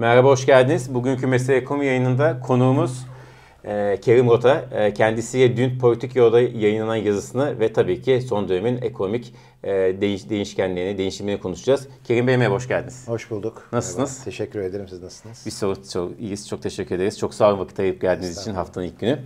Merhaba, hoş geldiniz. Bugünkü Mesele Ekonomi yayınında konuğumuz e, Kerim Rota. E, kendisiyle dün Politik Yolda yayınlanan yazısını ve tabii ki son dönemin ekonomik e, değiş, değişkenliğini, değişimini konuşacağız. Kerim Bey merhaba, hoş geldiniz. Hoş bulduk. Nasılsınız? Merhaba. Teşekkür ederim. Siz nasılsınız? Biz çok, çok iyiyiz, çok teşekkür ederiz. Çok sağ olun vakit ayırıp geldiğiniz için haftanın ilk günü.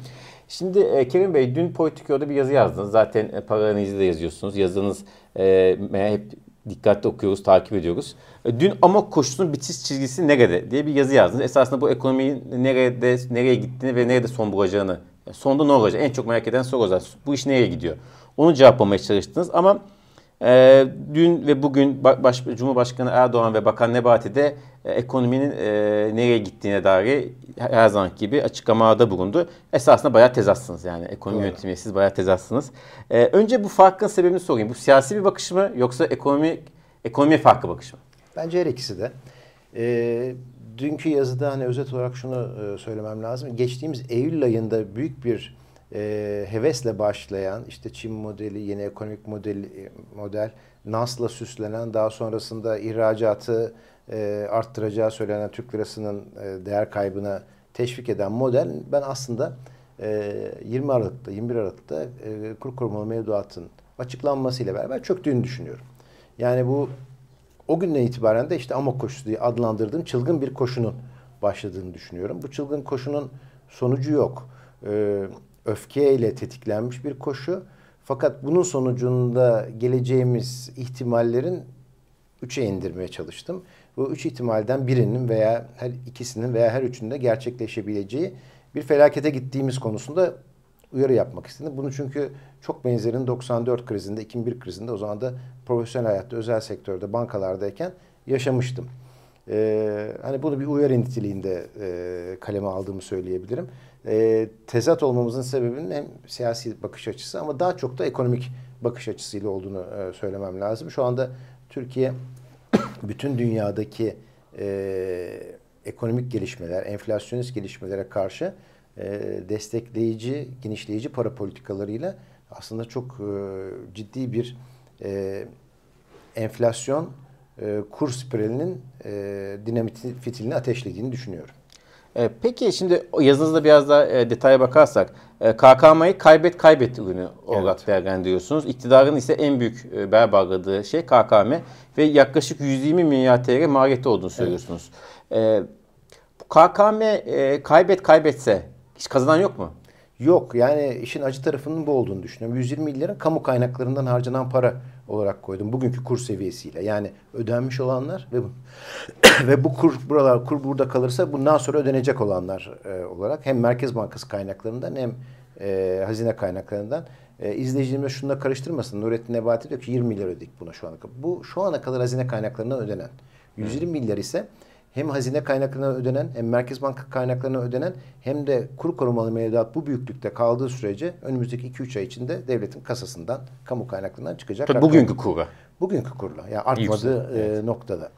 Şimdi e, Kerim Bey dün Politik Yolda bir yazı yazdınız. Zaten e, para analizi de yazıyorsunuz. Yazınız e, hep dikkatli okuyoruz, takip ediyoruz. E, dün amok koşusunun bitiş çizgisi nerede diye bir yazı yazdınız. Esasında bu ekonominin nerede, nereye gittiğini ve nerede son bulacağını, sonda ne olacak en çok merak eden soru zaten. Bu iş nereye gidiyor? Onu cevaplamaya çalıştınız ama e, dün ve bugün baş, Cumhurbaşkanı Erdoğan ve Bakan Nebati de ekonominin e, nereye gittiğine dair her zaman gibi açıklamada bulundu. Esasında bayağı tezatsınız yani ekonomi Doğru. yönetimiyle siz bayağı tezatsınız. E, önce bu farkın sebebini sorayım. Bu siyasi bir bakış mı yoksa ekonomi ekonomiye farklı bakış mı? Bence her ikisi de. E, dünkü yazıda hani özet olarak şunu e, söylemem lazım. Geçtiğimiz Eylül ayında büyük bir e, hevesle başlayan işte Çin modeli, yeni ekonomik model, model NAS'la süslenen daha sonrasında ihracatı e, arttıracağı söylenen Türk lirasının e, değer kaybına teşvik eden model ben aslında e, 20 Aralık'ta 21 Aralık'ta e, kur korumalı mevduatın açıklanmasıyla beraber çöktüğünü düşünüyorum. Yani bu o günden itibaren de işte amok koşusu diye adlandırdığım çılgın bir koşunun başladığını düşünüyorum. Bu çılgın koşunun sonucu yok. Ee, öfkeyle tetiklenmiş bir koşu. Fakat bunun sonucunda geleceğimiz ihtimallerin üçe indirmeye çalıştım. Bu üç ihtimalden birinin veya her ikisinin veya her üçünün de gerçekleşebileceği bir felakete gittiğimiz konusunda uyarı yapmak istedim. Bunu çünkü çok benzerin 94 krizinde, 2001 krizinde o zaman da profesyonel hayatta, özel sektörde, bankalardayken yaşamıştım. Ee, hani bunu bir uyarı niteliğinde e, kaleme aldığımı söyleyebilirim. E, tezat olmamızın sebebinin hem siyasi bakış açısı ama daha çok da ekonomik bakış açısıyla olduğunu e, söylemem lazım. Şu anda Türkiye bütün dünyadaki e, ekonomik gelişmeler, enflasyonist gelişmelere karşı e, destekleyici, genişleyici para politikalarıyla aslında çok e, ciddi bir e, enflasyon e, kur spiralinin e, dinamit fitilini ateşlediğini düşünüyorum. E, peki şimdi yazınızda biraz daha e, detaya bakarsak e, KKM'yi kaybet kaybet ürünü olarak evet. değerlendiriyorsunuz. İktidarın ise en büyük e, berbarladığı şey KKM ve yaklaşık 120 milyar TL maliyeti olduğunu söylüyorsunuz. Evet. E, KKM e, kaybet kaybetse hiç kazanan yok mu? Yok yani işin acı tarafının bu olduğunu düşünüyorum. 120 milyarın kamu kaynaklarından harcanan para olarak koydum. Bugünkü kur seviyesiyle. Yani ödenmiş olanlar ve ve bu kur buralar kur burada kalırsa bundan sonra ödenecek olanlar e, olarak hem Merkez Bankası kaynaklarından hem e, hazine kaynaklarından e, izleyicilerimiz şunu karıştırmasın. Nurettin Nebati diyor ki 20 milyar ödedik buna şu ana kadar. Bu şu ana kadar hazine kaynaklarından ödenen. 120 milyar ise hem hazine kaynaklarına ödenen hem Merkez Banka kaynaklarına ödenen hem de kur korumalı mevduat bu büyüklükte kaldığı sürece önümüzdeki 2-3 ay içinde devletin kasasından, kamu kaynaklarından çıkacak. Tabii bugünkü kurla. Bugünkü kurla. Yani artmadığı e, evet. noktada.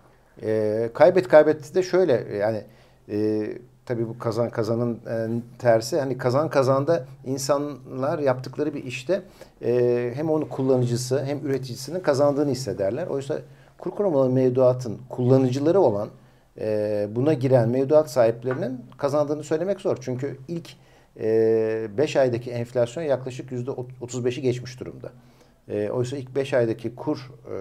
E, kaybet kaybetti de şöyle yani e, tabii bu kazan kazanın e, tersi hani kazan kazanda insanlar yaptıkları bir işte e, hem onu kullanıcısı hem üreticisinin kazandığını hissederler. Oysa kur korumalı mevduatın kullanıcıları olan e, buna giren mevduat sahiplerinin kazandığını söylemek zor. Çünkü ilk 5 e, aydaki enflasyon yaklaşık yüzde 35'i geçmiş durumda. E, oysa ilk 5 aydaki kur e,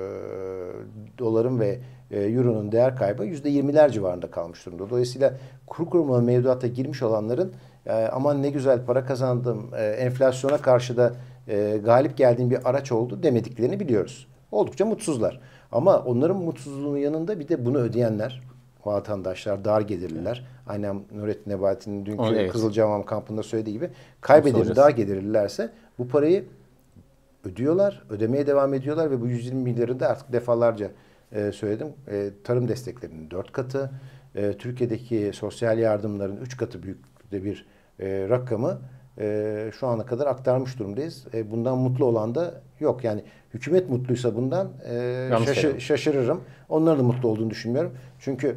doların ve e, euronun değer kaybı yüzde 20'ler civarında kalmış durumda. Dolayısıyla kur korumalı mevduata girmiş olanların e, aman ne güzel para kazandım, e, enflasyona karşı da e, galip geldiğim bir araç oldu demediklerini biliyoruz. Oldukça mutsuzlar. Ama onların mutsuzluğunun yanında bir de bunu ödeyenler, vatandaşlar, dar gelirliler. Aynen Nurettin Nebati'nin dünkü evet. Kızılcahamam kampında söylediği gibi kaybedeni dar gelirlilerse bu parayı ödüyorlar, ödemeye devam ediyorlar ve bu 120 milyarı da artık defalarca e, söyledim. E, tarım desteklerinin dört katı, e, Türkiye'deki sosyal yardımların üç katı büyüklükte bir e, rakamı e, şu ana kadar aktarmış durumdayız. E, bundan mutlu olan da yok. Yani hükümet mutluysa bundan e, şaşı, şaşırırım. Onların da mutlu olduğunu düşünmüyorum. Çünkü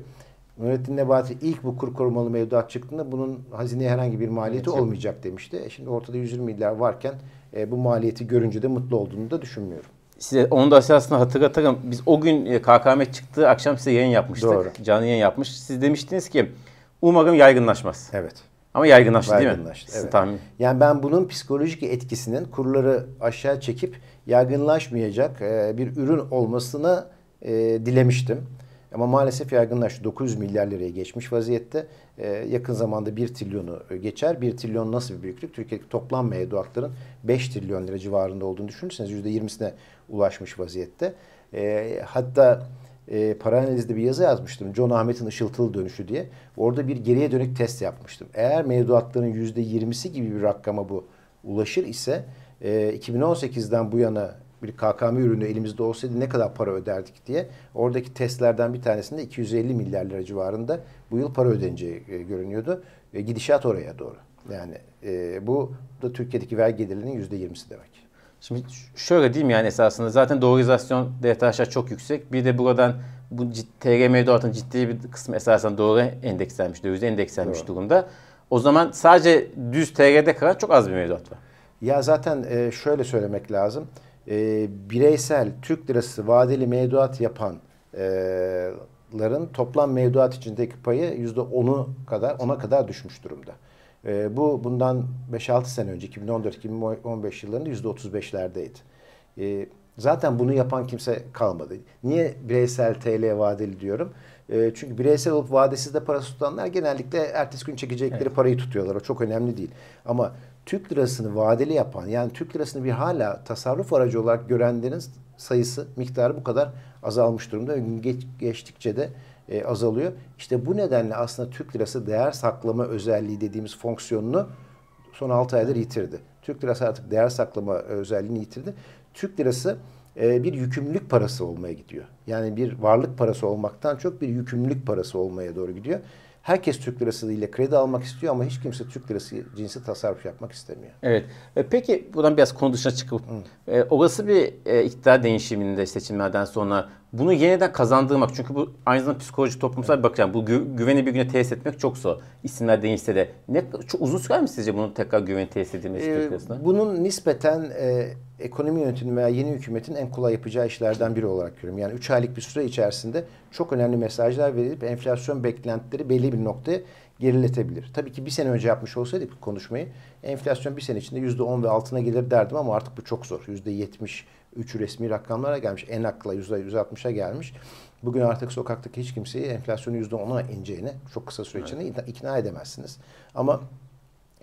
Nurettin Nebati ilk bu kur korumalı mevduat çıktığında bunun hazineye herhangi bir maliyeti evet. olmayacak demişti. E şimdi ortada 120 milyar varken e, bu maliyeti görünce de mutlu olduğunu da düşünmüyorum. size onu da esasında hatırlatırım. Biz o gün e, KKM çıktığı akşam size yayın yapmıştık. Doğru. Canlı yayın yapmış. Siz demiştiniz ki umarım yaygınlaşmaz. Evet. Ama yaygınlaştı, değil mi? Yaygınlaştı, Sizin evet. tahmin. Yani ben bunun psikolojik etkisinin kurları aşağı çekip yaygınlaşmayacak e, bir ürün olmasını dilemiştim. Ama maalesef yaygınlaştı. 900 milyar liraya geçmiş vaziyette. E, yakın zamanda 1 trilyonu geçer. 1 trilyon nasıl bir büyüklük? Türkiye'deki toplam mevduatların 5 trilyon lira civarında olduğunu düşünürseniz %20'sine ulaşmış vaziyette. E, hatta e, Paranaliz'de bir yazı yazmıştım. John Ahmet'in ışıltılı dönüşü diye. Orada bir geriye dönük test yapmıştım. Eğer mevduatların %20'si gibi bir rakama bu ulaşır ise e, 2018'den bu yana bir KKM ürünü elimizde olsaydı ne kadar para öderdik diye oradaki testlerden bir tanesinde 250 milyar lira civarında bu yıl para ödeneceği e, görünüyordu. E, gidişat oraya doğru. Yani e, bu da Türkiye'deki vergi gelirinin %20'si demek. Şimdi şöyle diyeyim yani esasında zaten doğruizasyon DTH'lar çok yüksek. Bir de buradan bu cid- TG mevduatın ciddi bir kısmı esasen doğru endekslenmiş, dövize endekslenmiş Doğru. durumda. O zaman sadece düz TG'de kalan çok az bir mevduat var. Ya zaten e, şöyle söylemek lazım. E, bireysel Türk lirası vadeli mevduat yapanların toplam mevduat içindeki payı yüzde onu kadar ona kadar düşmüş durumda. E, bu bundan 5-6 sene önce 2014-2015 yıllarında yüzde 35'lerdeydi. E, zaten bunu yapan kimse kalmadı. Niye bireysel TL vadeli diyorum? E, çünkü bireysel olup vadesiz de parası tutanlar genellikle ertesi gün çekecekleri parayı tutuyorlar. O çok önemli değil. Ama Türk lirasını vadeli yapan yani Türk lirasını bir hala tasarruf aracı olarak görenlerin sayısı miktarı bu kadar azalmış durumda. Gün geç- geçtikçe de e, azalıyor. İşte bu nedenle aslında Türk lirası değer saklama özelliği dediğimiz fonksiyonunu son 6 aydır yitirdi. Türk lirası artık değer saklama özelliğini yitirdi. Türk lirası e, bir yükümlülük parası olmaya gidiyor. Yani bir varlık parası olmaktan çok bir yükümlülük parası olmaya doğru gidiyor. Herkes Türk lirası ile kredi almak istiyor ama hiç kimse Türk lirası cinsi tasarruf yapmak istemiyor. Evet. E, Peki buradan biraz konu dışına çıkıp e, olası bir e, iktidar değişiminde seçimlerden sonra bunu yeniden kazandırmak çünkü bu aynı zamanda psikolojik toplumsal bir bakış. Yani bu gü- güveni bir güne tesis etmek çok zor. İsimler değişse de ne çok uzun sürer mi sizce bunun tekrar güveni tesis edilmesi Türk Ee, lirasına? bunun nispeten e, ekonomi yönetimi veya yeni hükümetin en kolay yapacağı işlerden biri olarak görüyorum. Yani 3 aylık bir süre içerisinde çok önemli mesajlar verilip enflasyon beklentileri belli bir noktaya geriletebilir. Tabii ki bir sene önce yapmış olsaydık konuşmayı enflasyon bir sene içinde %10 ve altına gelir derdim ama artık bu çok zor. %73 resmi rakamlara gelmiş. En akla %160'a gelmiş. Bugün artık sokaktaki hiç kimseyi enflasyonu %10'a ineceğine çok kısa süre içinde ikna edemezsiniz. Ama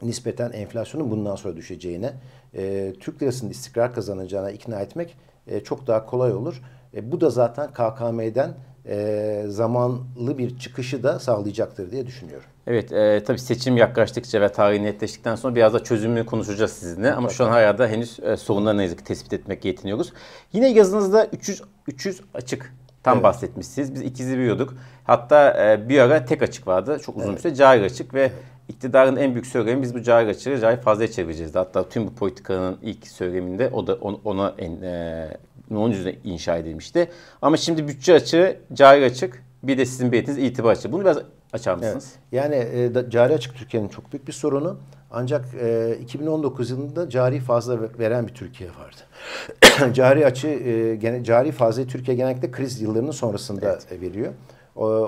nispeten enflasyonun bundan sonra düşeceğine, e, Türk lirasının istikrar kazanacağına ikna etmek e, çok daha kolay olur. E, bu da zaten KKM'den e, zamanlı bir çıkışı da sağlayacaktır diye düşünüyorum. Evet, e, tabii seçim yaklaştıkça ve tarih netleştikten sonra biraz da çözümünü konuşacağız sizinle. Ama şu an hala henüz e, sorunları ne yazık ki tespit etmek yetiniyoruz. Yine yazınızda 300 300 açık tam Evet. bahsetmişsiniz. Biz ikizi biliyorduk. Hatta e, bir ara tek açık vardı. Çok uzun bir süre cari açık ve iktidarın en büyük söylemi biz bu cari açığı cari fazlaya çevireceğiz. Hatta tüm bu politikanın ilk söyleminde o da on- ona en, e, onun yüzüne inşa edilmişti. Ama şimdi bütçe açığı, cari açık, bir de sizin belirttiğiniz itibar açığı. Bunu biraz açar mısınız? Yani e, da- cari açık Türkiye'nin çok büyük bir sorunu. Ancak e, 2019 yılında cari fazla ve- veren bir Türkiye vardı. cari açı e, gene cari fazlayı Türkiye genellikle kriz yıllarının sonrasında e, veriyor.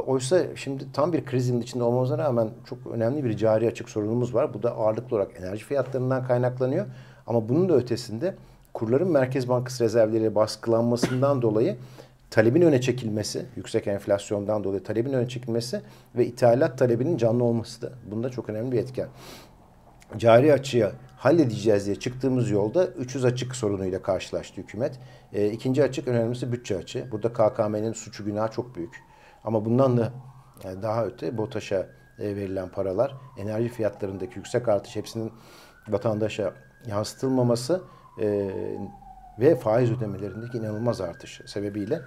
Oysa şimdi tam bir krizin içinde olmamıza rağmen çok önemli bir cari açık sorunumuz var. Bu da ağırlıklı olarak enerji fiyatlarından kaynaklanıyor. Ama bunun da ötesinde kurların Merkez Bankası rezervleriyle baskılanmasından dolayı talebin öne çekilmesi, yüksek enflasyondan dolayı talebin öne çekilmesi ve ithalat talebinin canlı olması da bunda çok önemli bir etken. Cari açığı halledeceğiz diye çıktığımız yolda 300 açık sorunuyla karşılaştı hükümet. E, ikinci açık önemlisi bütçe açığı. Burada KKM'nin suçu günahı çok büyük. Ama bundan da yani daha öte BOTAŞ'a e, verilen paralar, enerji fiyatlarındaki yüksek artış hepsinin vatandaşa yansıtılmaması e, ve faiz ödemelerindeki inanılmaz artış sebebiyle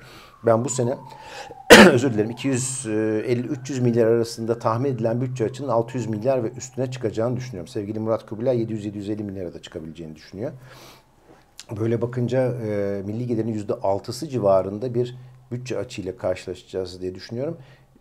ben bu sene özür dilerim 250-300 milyar arasında tahmin edilen bütçe açının 600 milyar ve üstüne çıkacağını düşünüyorum. Sevgili Murat Kubilay 700-750 milyara da çıkabileceğini düşünüyor. Böyle bakınca e, milli gelirin yüzde altısı civarında bir bütçe açığıyla karşılaşacağız diye düşünüyorum.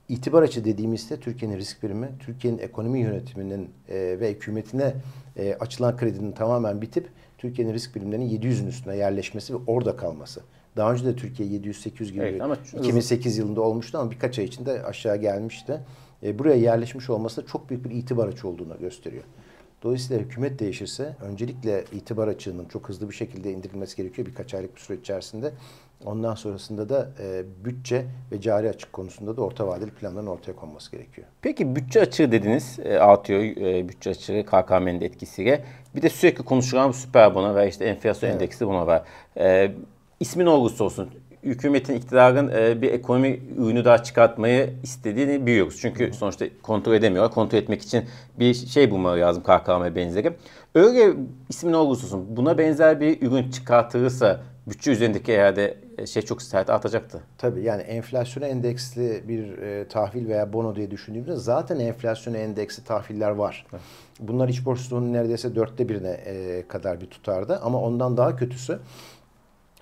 İtibar açı dediğimizde Türkiye'nin risk birimi, Türkiye'nin ekonomi yönetiminin e, ve hükümetine e, açılan kredinin tamamen bitip Türkiye'nin risk birimlerinin 700'ün üstüne yerleşmesi ve orada kalması. Daha önce de Türkiye 700-800 gibi evet, ama 2008 yılında olmuştu ama birkaç ay içinde aşağı gelmişti. E, buraya yerleşmiş olması da çok büyük bir itibar açığı olduğunu gösteriyor. Dolayısıyla hükümet değişirse öncelikle itibar açığının çok hızlı bir şekilde indirilmesi gerekiyor birkaç aylık bir süre içerisinde. Ondan sonrasında da e, bütçe ve cari açık konusunda da orta vadeli planların ortaya konması gerekiyor. Peki bütçe açığı dediniz e, artıyor e, bütçe açığı KKM'nin etkisiyle. Bir de sürekli konuşulan süper buna ve işte enflasyon evet. endeksi buna var. E, ismi ne olursa olsun hükümetin iktidarın e, bir ekonomi ürünü daha çıkartmayı istediğini biliyoruz. Çünkü sonuçta kontrol edemiyorlar. Kontrol etmek için bir şey bulmaları lazım KKM benzeri. Öyle ismi ne olursa olsun buna benzer bir ürün çıkartılırsa bütçe üzerindeki herhalde e, şey çok sert artacaktı. Tabii yani enflasyona endeksli bir e, tahvil veya bono diye düşündüğümüzde zaten enflasyona endeksli tahviller var. Evet. Bunlar iç borç neredeyse dörtte birine e, kadar bir tutardı ama ondan daha kötüsü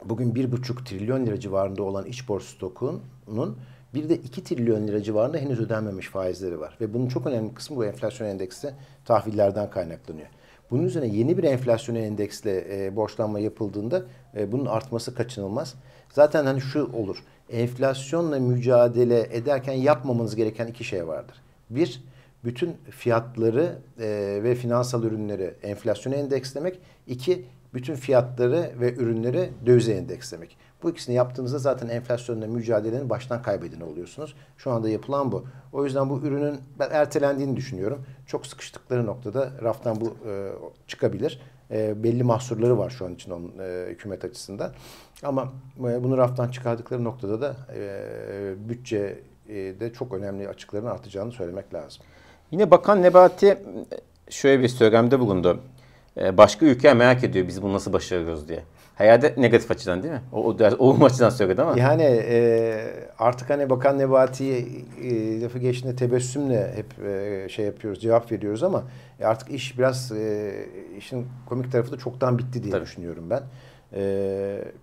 bugün bir buçuk trilyon lira civarında olan iç borç stokunun bir de 2 trilyon lira civarında henüz ödenmemiş faizleri var. Ve bunun çok önemli kısmı bu enflasyon endeksi tahvillerden kaynaklanıyor. Bunun üzerine yeni bir enflasyon endeksle e, borçlanma yapıldığında e, bunun artması kaçınılmaz. Zaten hani şu olur. Enflasyonla mücadele ederken yapmamanız gereken iki şey vardır. Bir, bütün fiyatları e, ve finansal ürünleri enflasyona endekslemek. İki, bütün fiyatları ve ürünleri dövize endekslemek. Bu ikisini yaptığınızda zaten enflasyonla mücadelenin baştan kaybedeni oluyorsunuz. Şu anda yapılan bu. O yüzden bu ürünün ben ertelendiğini düşünüyorum. Çok sıkıştıkları noktada raftan bu e, çıkabilir. E, belli mahsurları var şu an için onun e, hükümet açısından. Ama e, bunu raftan çıkardıkları noktada da e, bütçe e, de çok önemli açıkların artacağını söylemek lazım. Yine Bakan Nebati şöyle bir söylemde bulundu. E, başka ülkeler merak ediyor biz bunu nasıl başarıyoruz diye. Herhalde negatif açıdan değil mi? O, o, o açıdan söyledi ama. Yani e, artık hani Bakan Nebati'ye e, lafı geçtiğinde tebessümle hep e, şey yapıyoruz, cevap veriyoruz ama e, artık iş biraz e, işin komik tarafı da çoktan bitti diye Tabii. düşünüyorum ben. E,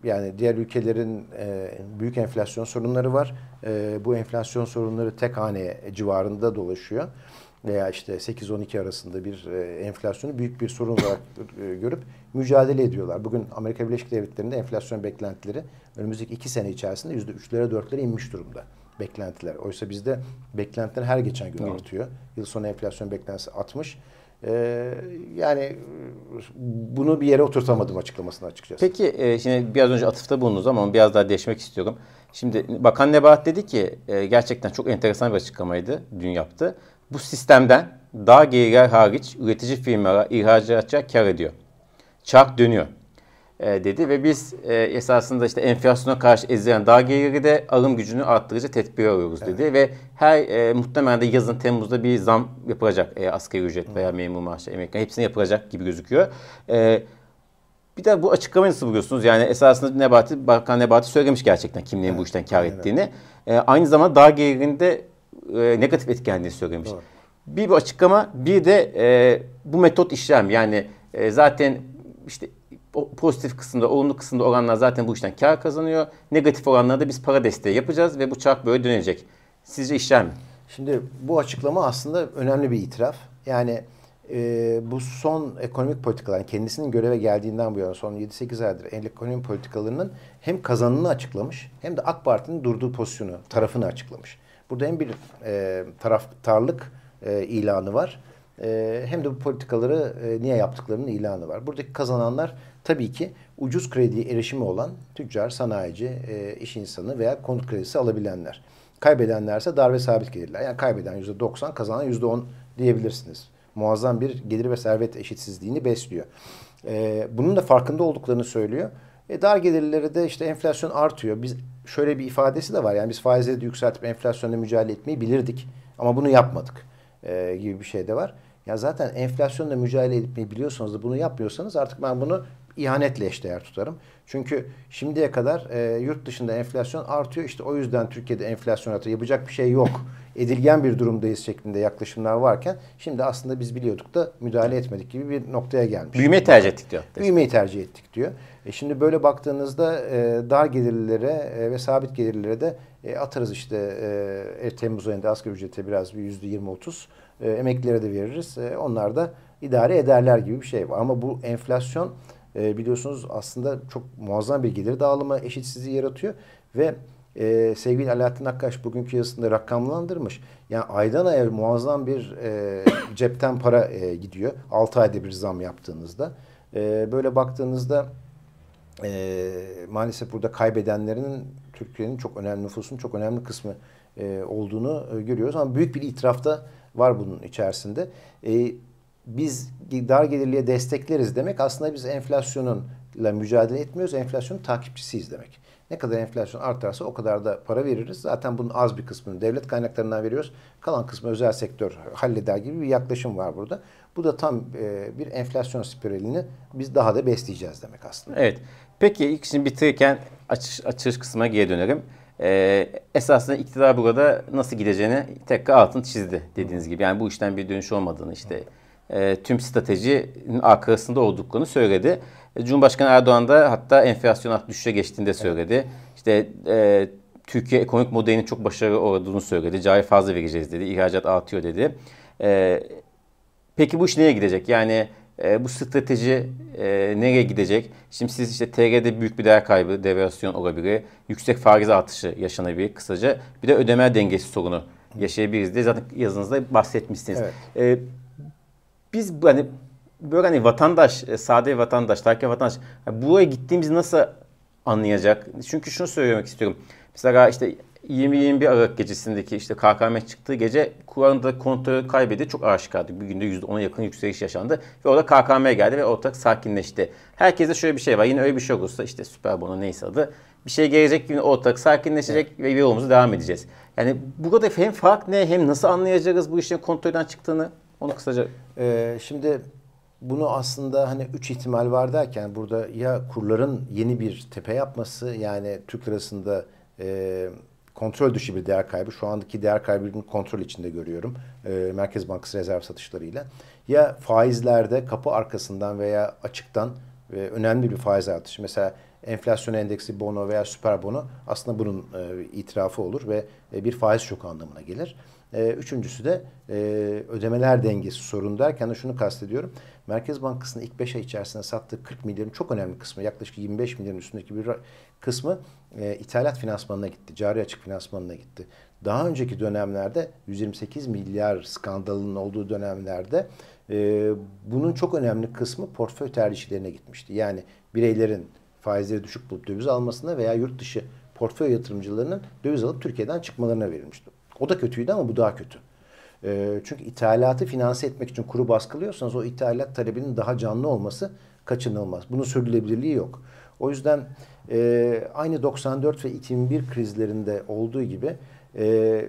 yani diğer ülkelerin e, büyük enflasyon sorunları var. E, bu enflasyon sorunları tek hane civarında dolaşıyor veya işte 8-12 arasında bir e, enflasyonu büyük bir sorun olarak e, görüp mücadele ediyorlar. Bugün Amerika Birleşik Devletleri'nde enflasyon beklentileri önümüzdeki 2 sene içerisinde %3'lere 4'lere inmiş durumda beklentiler. Oysa bizde beklentiler her geçen gün evet. artıyor. Yıl sonu enflasyon beklentisi 60. Ee, yani bunu bir yere oturtamadım açıklamasını açıkçası. Peki e, şimdi biraz önce atıfta bulundunuz ama biraz daha değişmek istiyorum. Şimdi Bakan Nebahat dedi ki e, gerçekten çok enteresan bir açıklamaydı dün yaptı. Bu sistemden daha gelirler hariç üretici firmalar ihracatçılar kar ediyor. Çark dönüyor e, dedi ve biz e, esasında işte enflasyona karşı ezilen daha geliri de alım gücünü arttırıcı tedbir alıyoruz dedi evet. ve her e, muhtemelen de yazın Temmuz'da bir zam yapılacak e, asgari ücret veya memur maaşı emekli hepsini yapılacak gibi gözüküyor. E, bir de bu açıklamayı nasıl buluyorsunuz? Yani esasında Nebati, Bakan Nebati söylemiş gerçekten kimliğin evet. bu işten kar ettiğini. E, aynı zamanda daha gelirinde e, negatif etkenliği söylemiş. Doğru. Bir bu açıklama, bir de e, bu metot işlem. Yani e, zaten işte o pozitif kısımda, olumlu kısımda olanlar zaten bu işten kar kazanıyor. Negatif olanlarda biz para desteği yapacağız ve bu çark böyle dönecek. Sizce işler mi? Şimdi bu açıklama aslında önemli bir itiraf. Yani e, bu son ekonomik politikalar, kendisinin göreve geldiğinden bu yana son 7-8 aydır ekonomik politikalarının hem kazanını açıklamış hem de AK Parti'nin durduğu pozisyonu, tarafını açıklamış. Burada hem bir e, taraftarlık e, ilanı var e, hem de bu politikaları e, niye yaptıklarının ilanı var. Buradaki kazananlar tabii ki ucuz krediye erişimi olan tüccar, sanayici, e, iş insanı veya konut kredisi alabilenler. Kaybedenlerse dar ve sabit gelirler. Yani kaybeden yüzde 90, kazanan yüzde 10 diyebilirsiniz. Muazzam bir gelir ve servet eşitsizliğini besliyor. E, bunun da farkında olduklarını söylüyor. E, dar gelirleri de işte enflasyon artıyor. Biz şöyle bir ifadesi de var. Yani biz faizleri de yükseltip enflasyonla mücadele etmeyi bilirdik. Ama bunu yapmadık e, gibi bir şey de var. Ya zaten enflasyonla mücadele etmeyi biliyorsanız da bunu yapmıyorsanız artık ben bunu ihanetle eşdeğer tutarım. Çünkü şimdiye kadar e, yurt dışında enflasyon artıyor. İşte o yüzden Türkiye'de enflasyon artıyor. Yapacak bir şey yok. Edilgen bir durumdayız şeklinde yaklaşımlar varken şimdi aslında biz biliyorduk da müdahale etmedik gibi bir noktaya gelmiş. Büyümeyi tercih ettik diyor. Büyümeyi tercih ettik diyor. E şimdi böyle baktığınızda e, dar gelirlilere e, ve sabit gelirlilere de e, atarız işte e, Temmuz ayında asgari ücrete biraz bir yüzde yirmi otuz. E, emeklilere de veririz. E, onlar da idare ederler gibi bir şey var. Ama bu enflasyon e, biliyorsunuz aslında çok muazzam bir gelir dağılımı eşitsizliği yaratıyor ve e, sevgili Alaaddin Akkaş bugünkü yazısında rakamlandırmış. Yani aydan aya muazzam bir e, cepten para e, gidiyor. 6 ayda bir zam yaptığınızda. E, böyle baktığınızda e, maalesef burada kaybedenlerin Türkiye'nin çok önemli nüfusun çok önemli kısmı e, olduğunu e, görüyoruz. Ama büyük bir itiraf da var bunun içerisinde. E, biz dar gelirliye destekleriz demek aslında biz enflasyonunla mücadele etmiyoruz. Enflasyonun takipçisiyiz demek. Ne kadar enflasyon artarsa o kadar da para veririz. Zaten bunun az bir kısmını devlet kaynaklarından veriyoruz. Kalan kısmı özel sektör halleder gibi bir yaklaşım var burada. Bu da tam e, bir enflasyon spiralini biz daha da besleyeceğiz demek aslında. Evet. Peki şimdi bitirirken açış, açış kısmına geri dönerim. Ee, esasında iktidar burada nasıl gideceğini tekrar altın çizdi dediğiniz gibi. Yani bu işten bir dönüş olmadığını işte e, tüm stratejinin arkasında olduklarını söyledi. E, Cumhurbaşkanı Erdoğan da hatta enflasyon artık düşüşe geçtiğinde söyledi. Evet. İşte e, Türkiye ekonomik modelinin çok başarılı olduğunu söyledi. Cari fazla vereceğiz dedi. İhracat artıyor dedi. E, peki bu iş nereye gidecek? Yani e, bu strateji e, nereye gidecek? Şimdi siz işte TR'de büyük bir değer kaybı, devalüasyon olabilir. Yüksek faiz artışı yaşanabilir kısaca. Bir de ödeme dengesi sorunu yaşayabiliriz diye zaten yazınızda bahsetmişsiniz. Evet. E, biz hani böyle hani vatandaş, e, sade vatandaş, takip vatandaş buraya gittiğimiz nasıl anlayacak? Çünkü şunu söylemek istiyorum. Mesela işte 20-21 Aralık gecesindeki işte KKM çıktığı gece Kur'an'da kontrolü kaybedi. Çok aşikardı. Bir günde %10'a yakın yükseliş yaşandı. Ve orada KKM geldi ve ortak sakinleşti. Herkeste şöyle bir şey var. Yine öyle bir şey olursa işte süper bono neyse adı. Bir şey gelecek yine ortak sakinleşecek evet. ve yolumuza devam edeceğiz. Yani burada hem fark ne hem nasıl anlayacağız bu işin kontrolden çıktığını onu kısaca. Ee, şimdi bunu aslında hani üç ihtimal var derken burada ya kurların yeni bir tepe yapması yani Türk lirasında e, kontrol dışı bir değer kaybı. Şu andaki değer kaybını kontrol içinde görüyorum. E, Merkez Bankası rezerv satışlarıyla. Ya faizlerde kapı arkasından veya açıktan e, önemli bir faiz artışı. Mesela enflasyon endeksi bono veya süper bono aslında bunun e, itirafı olur ve e, bir faiz şoku anlamına gelir. E, üçüncüsü de e, ödemeler dengesi sorun derken de şunu kastediyorum. Merkez Bankası'nın ilk 5 ay içerisinde sattığı 40 milyarın çok önemli kısmı yaklaşık 25 milyarın üstündeki bir kısmı e, ithalat finansmanına gitti. Cari açık finansmanına gitti. Daha önceki dönemlerde 128 milyar skandalının olduğu dönemlerde e, bunun çok önemli kısmı portföy tercihlerine gitmişti. Yani bireylerin faizleri düşük bulup döviz almasına veya yurt dışı portföy yatırımcılarının döviz alıp Türkiye'den çıkmalarına verilmişti. O da kötüydü ama bu daha kötü. E, çünkü ithalatı finanse etmek için kuru baskılıyorsanız o ithalat talebinin daha canlı olması kaçınılmaz. Bunun sürdürülebilirliği yok. O yüzden e, aynı 94 ve 2001 krizlerinde olduğu gibi e,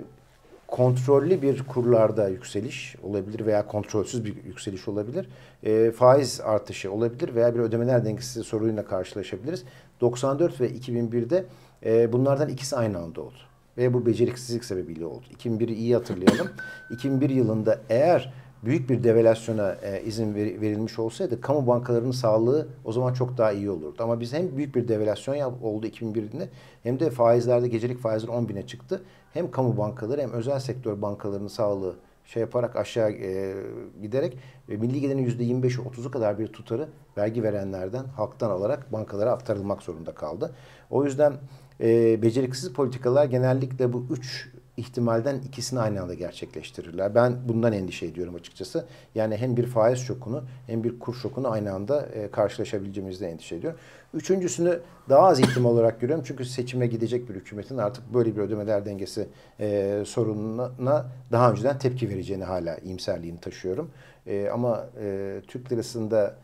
kontrollü bir kurlarda yükseliş olabilir veya kontrolsüz bir yükseliş olabilir. E, faiz artışı olabilir veya bir ödemeler dengesi sorunuyla karşılaşabiliriz. 94 ve 2001'de e, bunlardan ikisi aynı anda oldu. Ve bu beceriksizlik sebebiyle oldu. 2001'i iyi hatırlayalım. 2001 yılında eğer büyük bir devalüasyona e, izin ver, verilmiş olsaydı kamu bankalarının sağlığı o zaman çok daha iyi olurdu. Ama biz hem büyük bir devalüasyon oldu 2001'de hem de faizlerde gecelik faizler 10 bine çıktı. Hem kamu bankaları hem özel sektör bankalarının sağlığı şey yaparak aşağı e, giderek e, milli gelirin %25'i 30'u kadar bir tutarı vergi verenlerden halktan alarak bankalara aktarılmak zorunda kaldı. O yüzden e, beceriksiz politikalar genellikle bu üç ihtimalden ikisini aynı anda gerçekleştirirler. Ben bundan endişe ediyorum açıkçası. Yani hem bir faiz şokunu hem bir kur şokunu aynı anda e, karşılaşabileceğimizde endişe ediyorum. Üçüncüsünü daha az ihtimal olarak görüyorum. Çünkü seçime gidecek bir hükümetin artık böyle bir ödemeler dengesi e, sorununa daha önceden tepki vereceğini hala iyimserliğini taşıyorum. E, ama e, Türk lirasında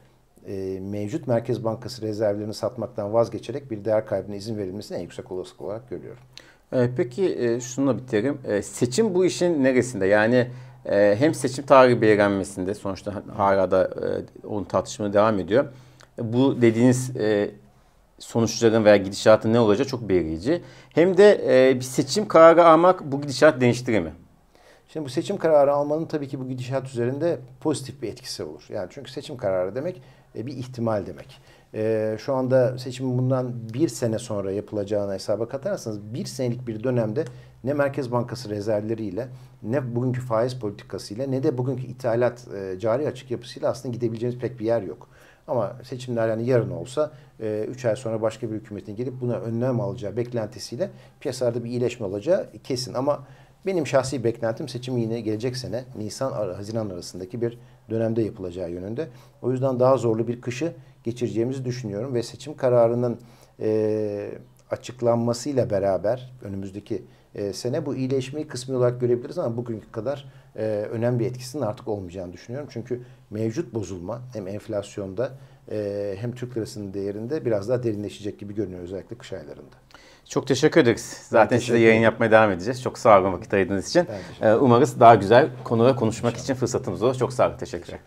e, mevcut Merkez Bankası rezervlerini satmaktan vazgeçerek bir değer kaybına izin verilmesini en yüksek olasılık olarak görüyorum. E, peki e, şununla bitirelim. E, seçim bu işin neresinde? Yani e, hem seçim tarihi belirlenmesinde sonuçta hala da e, onun tartışma devam ediyor. E, bu dediğiniz e, sonuçların veya gidişatın ne olacağı çok belirleyici. Hem de e, bir seçim kararı almak bu gidişat değiştirir mi? Şimdi bu seçim kararı almanın tabii ki bu gidişat üzerinde pozitif bir etkisi olur. Yani çünkü seçim kararı demek e, bir ihtimal demek. E, şu anda seçim bundan bir sene sonra yapılacağını hesaba katarsanız bir senelik bir dönemde ne Merkez Bankası rezervleriyle ne bugünkü faiz politikasıyla ne de bugünkü ithalat e, cari açık yapısıyla aslında gidebileceğiniz pek bir yer yok. Ama seçimler yani yarın olsa 3 ay sonra başka bir hükümetin gelip buna önlem alacağı beklentisiyle piyasalarda bir iyileşme olacağı kesin. Ama benim şahsi beklentim seçim yine gelecek sene Nisan-Haziran arasındaki bir dönemde yapılacağı yönünde. O yüzden daha zorlu bir kışı geçireceğimizi düşünüyorum ve seçim kararının e, açıklanmasıyla beraber önümüzdeki e, sene bu iyileşmeyi kısmi olarak görebiliriz ama bugünkü kadar e, önemli bir etkisinin artık olmayacağını düşünüyorum. Çünkü mevcut bozulma hem enflasyonda e, hem Türk lirasının değerinde biraz daha derinleşecek gibi görünüyor özellikle kış aylarında. Çok teşekkür ederiz. Zaten teşekkür size yayın yapmaya devam edeceğiz. Çok sağ olun vakit ayırdığınız için. Teşekkür Ee, Umarız daha güzel konuda konuşmak için fırsatımız olur. Çok sağ olun. Teşekkürler.